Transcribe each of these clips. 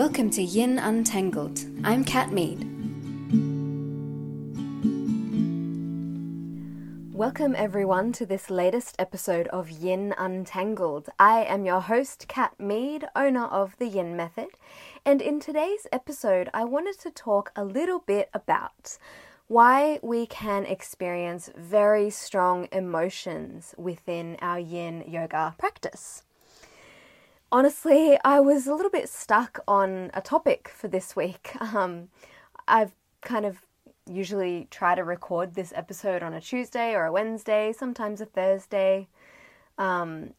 Welcome to Yin Untangled. I'm Kat Mead. Welcome, everyone, to this latest episode of Yin Untangled. I am your host, Kat Mead, owner of the Yin Method, and in today's episode, I wanted to talk a little bit about why we can experience very strong emotions within our Yin yoga practice honestly, I was a little bit stuck on a topic for this week. Um, I've kind of usually try to record this episode on a Tuesday or a Wednesday, sometimes a Thursday. Um,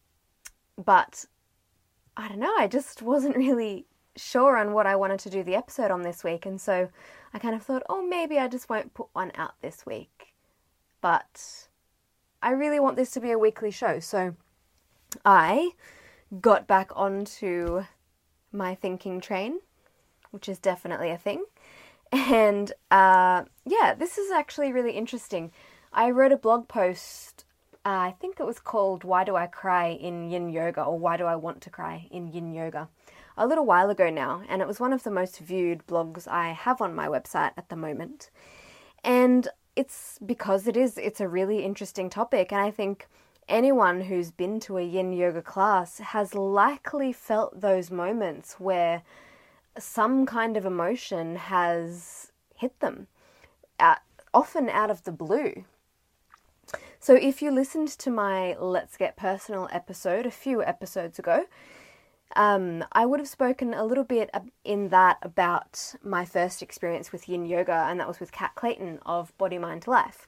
but I don't know, I just wasn't really sure on what I wanted to do the episode on this week. And so I kind of thought, oh, maybe I just won't put one out this week. But I really want this to be a weekly show. So I got back onto my thinking train, which is definitely a thing. And uh, yeah, this is actually really interesting. I wrote a blog post, uh, I think it was called Why Do I Cry in Yin Yoga or Why Do I Want to Cry in Yin Yoga a little while ago now, and it was one of the most viewed blogs I have on my website at the moment. And it's because it is, it's a really interesting topic, and I think anyone who's been to a yin yoga class has likely felt those moments where some kind of emotion has hit them, uh, often out of the blue. So, if you listened to my Let's Get Personal episode a few episodes ago, um, I would have spoken a little bit in that about my first experience with yin yoga, and that was with Kat Clayton of Body Mind Life.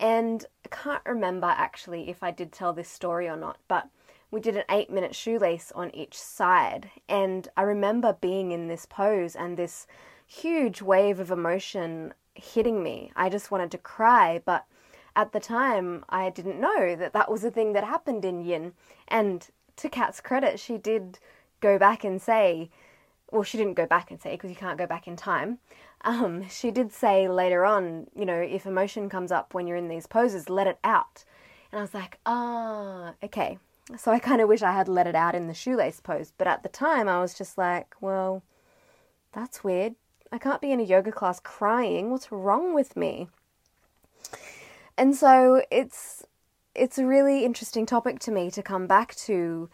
And I can't remember actually if I did tell this story or not, but we did an eight minute shoelace on each side. And I remember being in this pose and this huge wave of emotion hitting me. I just wanted to cry, but at the time I didn't know that that was a thing that happened in yin. And to Kat's credit, she did go back and say, well, she didn't go back and say because you can't go back in time, um, she did say later on, you know, if emotion comes up when you're in these poses, let it out. And I was like, ah, okay. So I kind of wish I had let it out in the shoelace pose. But at the time, I was just like, well, that's weird. I can't be in a yoga class crying. What's wrong with me? And so it's it's a really interesting topic to me to come back to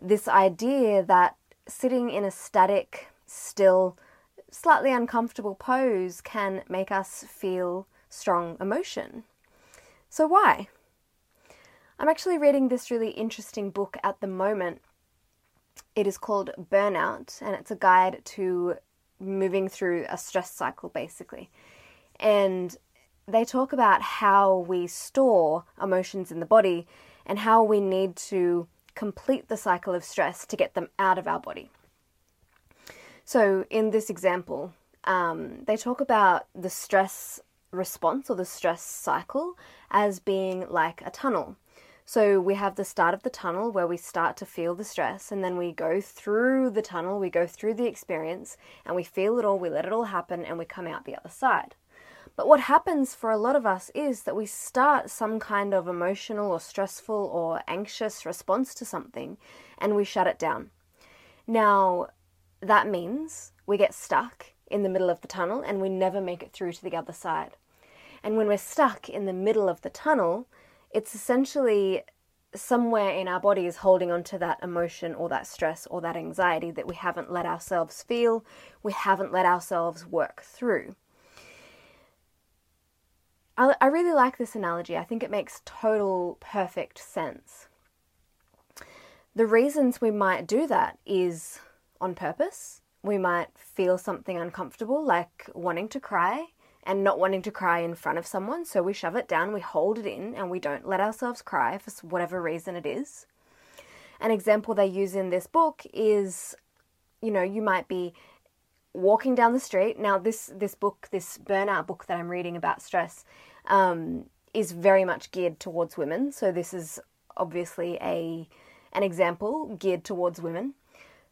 this idea that sitting in a static, still slightly uncomfortable pose can make us feel strong emotion. So, why? I'm actually reading this really interesting book at the moment. It is called Burnout, and it's a guide to moving through a stress cycle, basically. And they talk about how we store emotions in the body and how we need to complete the cycle of stress to get them out of our body. So, in this example, um, they talk about the stress response or the stress cycle as being like a tunnel. So, we have the start of the tunnel where we start to feel the stress, and then we go through the tunnel, we go through the experience, and we feel it all, we let it all happen, and we come out the other side. But what happens for a lot of us is that we start some kind of emotional or stressful or anxious response to something and we shut it down. Now, that means we get stuck in the middle of the tunnel and we never make it through to the other side. And when we're stuck in the middle of the tunnel, it's essentially somewhere in our body is holding on to that emotion or that stress or that anxiety that we haven't let ourselves feel, we haven't let ourselves work through. I, I really like this analogy. I think it makes total perfect sense. The reasons we might do that is on purpose. We might feel something uncomfortable, like wanting to cry and not wanting to cry in front of someone. So we shove it down, we hold it in, and we don't let ourselves cry for whatever reason it is. An example they use in this book is you know, you might be walking down the street. Now, this, this book, this burnout book that I'm reading about stress, um, is very much geared towards women. So this is obviously a an example geared towards women.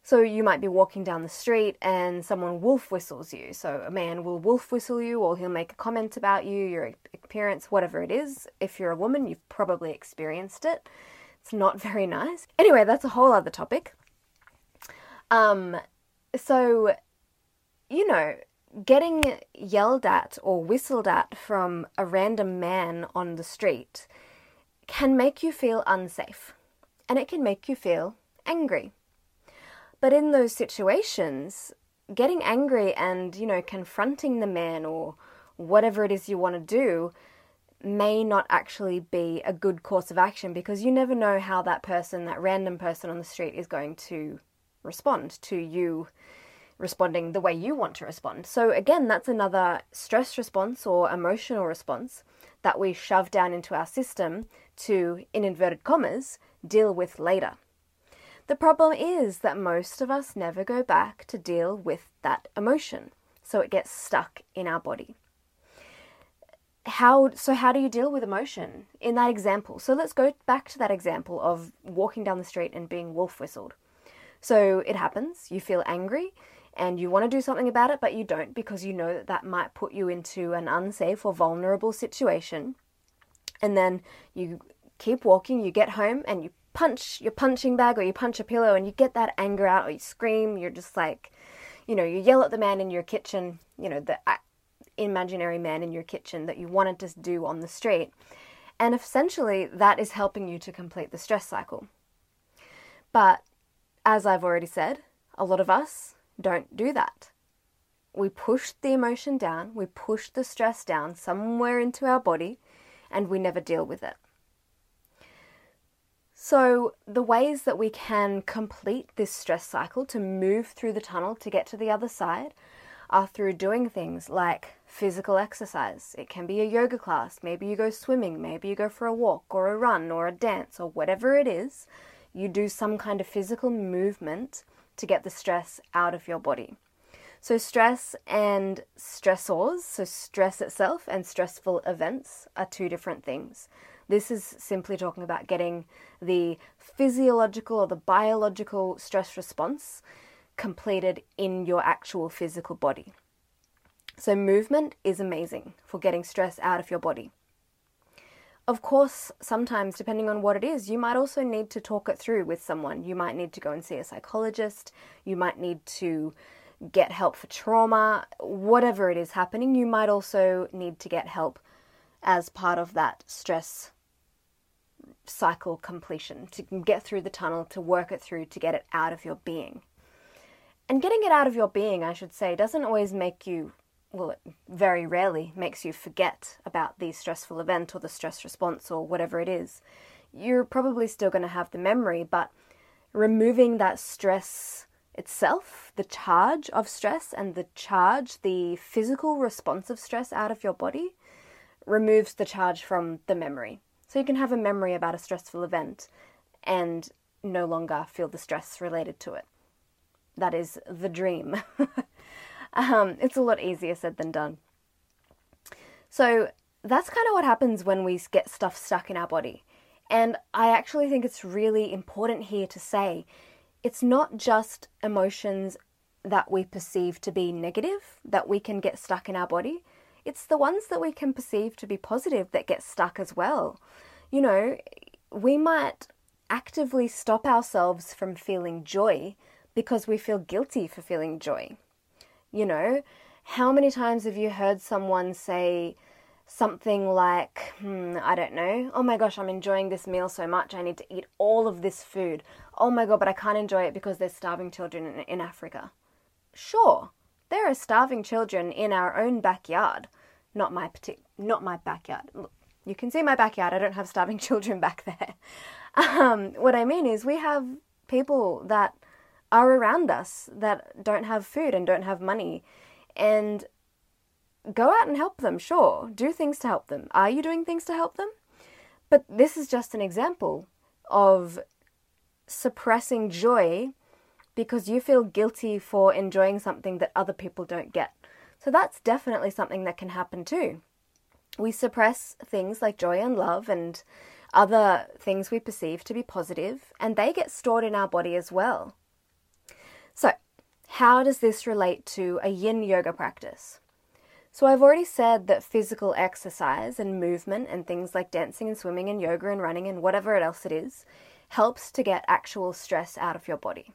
So you might be walking down the street and someone wolf whistles you. So a man will wolf whistle you or he'll make a comment about you, your appearance, whatever it is. If you're a woman, you've probably experienced it. It's not very nice. Anyway, that's a whole other topic. Um, So, you know, getting yelled at or whistled at from a random man on the street can make you feel unsafe and it can make you feel angry. But in those situations, getting angry and, you know, confronting the man or whatever it is you want to do may not actually be a good course of action because you never know how that person, that random person on the street, is going to respond to you responding the way you want to respond. So, again, that's another stress response or emotional response that we shove down into our system to, in inverted commas, deal with later. The problem is that most of us never go back to deal with that emotion, so it gets stuck in our body. How so how do you deal with emotion? In that example so let's go back to that example of walking down the street and being wolf whistled. So it happens you feel angry and you want to do something about it but you don't because you know that that might put you into an unsafe or vulnerable situation. And then you keep walking you get home and you punch your punching bag or you punch a pillow and you get that anger out or you scream you're just like you know you yell at the man in your kitchen you know the uh, imaginary man in your kitchen that you wanted to do on the street. And essentially, that is helping you to complete the stress cycle. But as I've already said, a lot of us don't do that. We push the emotion down, we push the stress down somewhere into our body, and we never deal with it. So, the ways that we can complete this stress cycle to move through the tunnel to get to the other side are through doing things like physical exercise. It can be a yoga class, maybe you go swimming, maybe you go for a walk or a run or a dance or whatever it is. You do some kind of physical movement to get the stress out of your body. So, stress and stressors, so stress itself and stressful events, are two different things. This is simply talking about getting the physiological or the biological stress response completed in your actual physical body. So, movement is amazing for getting stress out of your body. Of course, sometimes, depending on what it is, you might also need to talk it through with someone. You might need to go and see a psychologist. You might need to get help for trauma. Whatever it is happening, you might also need to get help as part of that stress cycle completion to get through the tunnel, to work it through, to get it out of your being. And getting it out of your being, I should say, doesn't always make you well, it very rarely makes you forget about the stressful event or the stress response or whatever it is. You're probably still going to have the memory, but removing that stress itself, the charge of stress and the charge, the physical response of stress out of your body, removes the charge from the memory. So you can have a memory about a stressful event and no longer feel the stress related to it. That is the dream. Um, it's a lot easier said than done. So that's kind of what happens when we get stuff stuck in our body. And I actually think it's really important here to say it's not just emotions that we perceive to be negative that we can get stuck in our body. It's the ones that we can perceive to be positive that get stuck as well. You know, we might actively stop ourselves from feeling joy because we feel guilty for feeling joy. You know, how many times have you heard someone say something like, hmm, I don't know, oh my gosh, I'm enjoying this meal so much, I need to eat all of this food. Oh my god, but I can't enjoy it because there's starving children in, in Africa. Sure, there are starving children in our own backyard. Not my partic- not my backyard. Look, you can see my backyard. I don't have starving children back there. Um, what I mean is, we have people that are around us that don't have food and don't have money. And go out and help them, sure. Do things to help them. Are you doing things to help them? But this is just an example of suppressing joy because you feel guilty for enjoying something that other people don't get. So that's definitely something that can happen too. We suppress things like joy and love and other things we perceive to be positive, and they get stored in our body as well. So, how does this relate to a yin yoga practice? So, I've already said that physical exercise and movement and things like dancing and swimming and yoga and running and whatever else it is helps to get actual stress out of your body.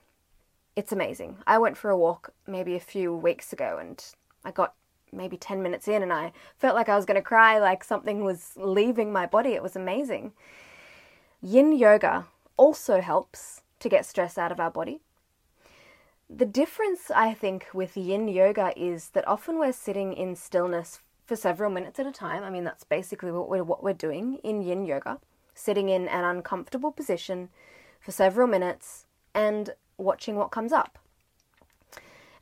It's amazing. I went for a walk maybe a few weeks ago and I got maybe 10 minutes in and I felt like I was going to cry, like something was leaving my body. It was amazing. Yin yoga also helps to get stress out of our body. The difference, I think, with yin yoga is that often we're sitting in stillness for several minutes at a time. I mean, that's basically what we're, what we're doing in yin yoga, sitting in an uncomfortable position for several minutes and watching what comes up.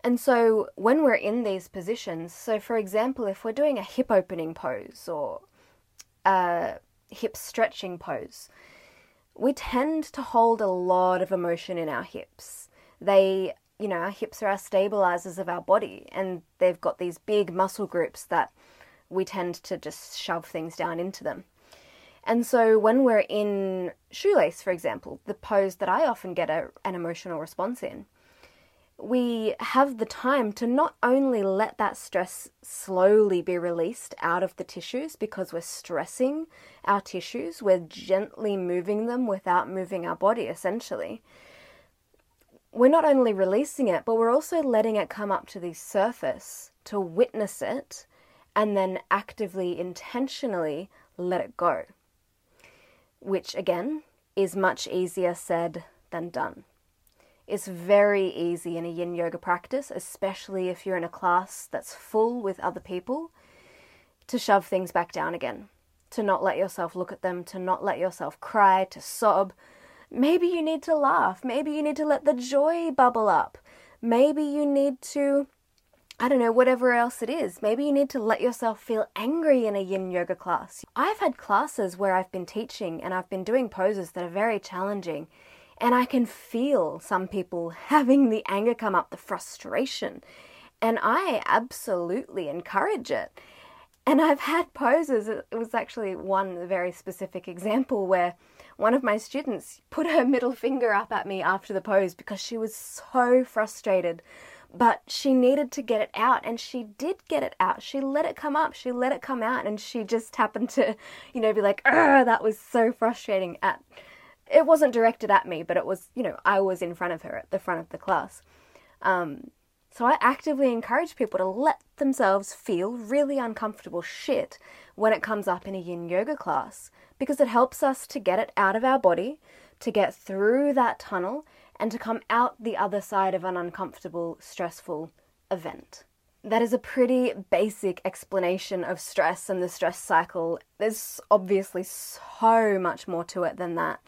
And so when we're in these positions, so for example, if we're doing a hip opening pose or a hip stretching pose, we tend to hold a lot of emotion in our hips. They, you know, our hips are our stabilizers of our body, and they've got these big muscle groups that we tend to just shove things down into them. And so when we're in shoelace, for example, the pose that I often get a, an emotional response in, we have the time to not only let that stress slowly be released out of the tissues because we're stressing our tissues, we're gently moving them without moving our body, essentially. We're not only releasing it, but we're also letting it come up to the surface to witness it and then actively, intentionally let it go. Which, again, is much easier said than done. It's very easy in a yin yoga practice, especially if you're in a class that's full with other people, to shove things back down again, to not let yourself look at them, to not let yourself cry, to sob. Maybe you need to laugh. Maybe you need to let the joy bubble up. Maybe you need to, I don't know, whatever else it is. Maybe you need to let yourself feel angry in a yin yoga class. I've had classes where I've been teaching and I've been doing poses that are very challenging and I can feel some people having the anger come up, the frustration. And I absolutely encourage it. And I've had poses, it was actually one very specific example where one of my students put her middle finger up at me after the pose because she was so frustrated. But she needed to get it out, and she did get it out. She let it come up, she let it come out, and she just happened to, you know, be like, that was so frustrating at it wasn't directed at me, but it was, you know, I was in front of her at the front of the class. Um, so I actively encourage people to let themselves feel really uncomfortable shit when it comes up in a yin yoga class because it helps us to get it out of our body, to get through that tunnel, and to come out the other side of an uncomfortable, stressful event. That is a pretty basic explanation of stress and the stress cycle. There's obviously so much more to it than that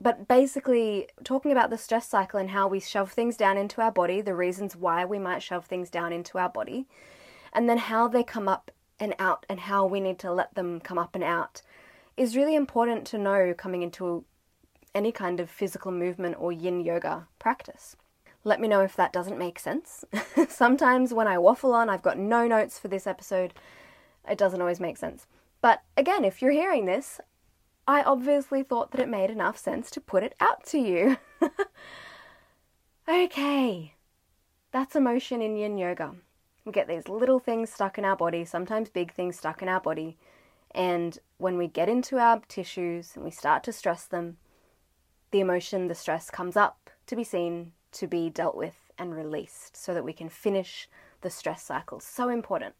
but basically talking about the stress cycle and how we shove things down into our body, the reasons why we might shove things down into our body, and then how they come up and out and how we need to let them come up and out is really important to know coming into any kind of physical movement or yin yoga practice. Let me know if that doesn't make sense. Sometimes when I waffle on, I've got no notes for this episode. It doesn't always make sense. But again, if you're hearing this, I obviously thought that it made enough sense to put it out to you. okay, that's emotion in yin yoga. We get these little things stuck in our body, sometimes big things stuck in our body, and when we get into our tissues and we start to stress them, the emotion, the stress comes up to be seen, to be dealt with, and released so that we can finish the stress cycle. So important.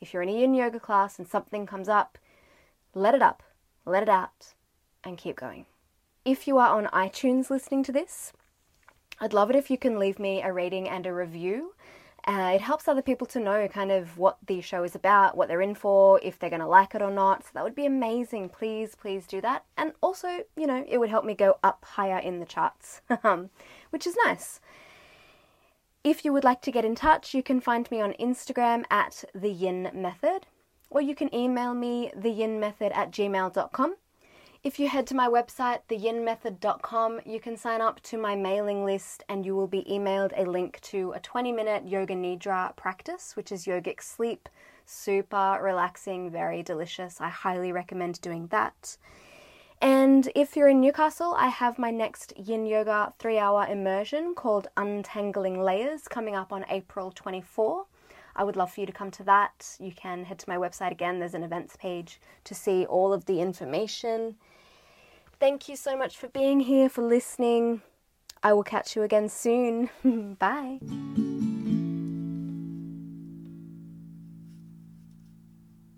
If you're in a yin yoga class and something comes up, let it up let it out, and keep going. If you are on iTunes listening to this, I'd love it if you can leave me a rating and a review. Uh, it helps other people to know kind of what the show is about, what they're in for, if they're going to like it or not. So that would be amazing. Please, please do that. And also, you know, it would help me go up higher in the charts, um, which is nice. If you would like to get in touch, you can find me on Instagram at the Yin Method or you can email me theyinmethod at gmail.com. If you head to my website, theyinmethod.com, you can sign up to my mailing list and you will be emailed a link to a 20 minute Yoga Nidra practice, which is yogic sleep. Super relaxing, very delicious. I highly recommend doing that. And if you're in Newcastle, I have my next yin yoga three hour immersion called Untangling Layers coming up on April 24. I would love for you to come to that. You can head to my website again, there's an events page to see all of the information. Thank you so much for being here, for listening. I will catch you again soon. Bye.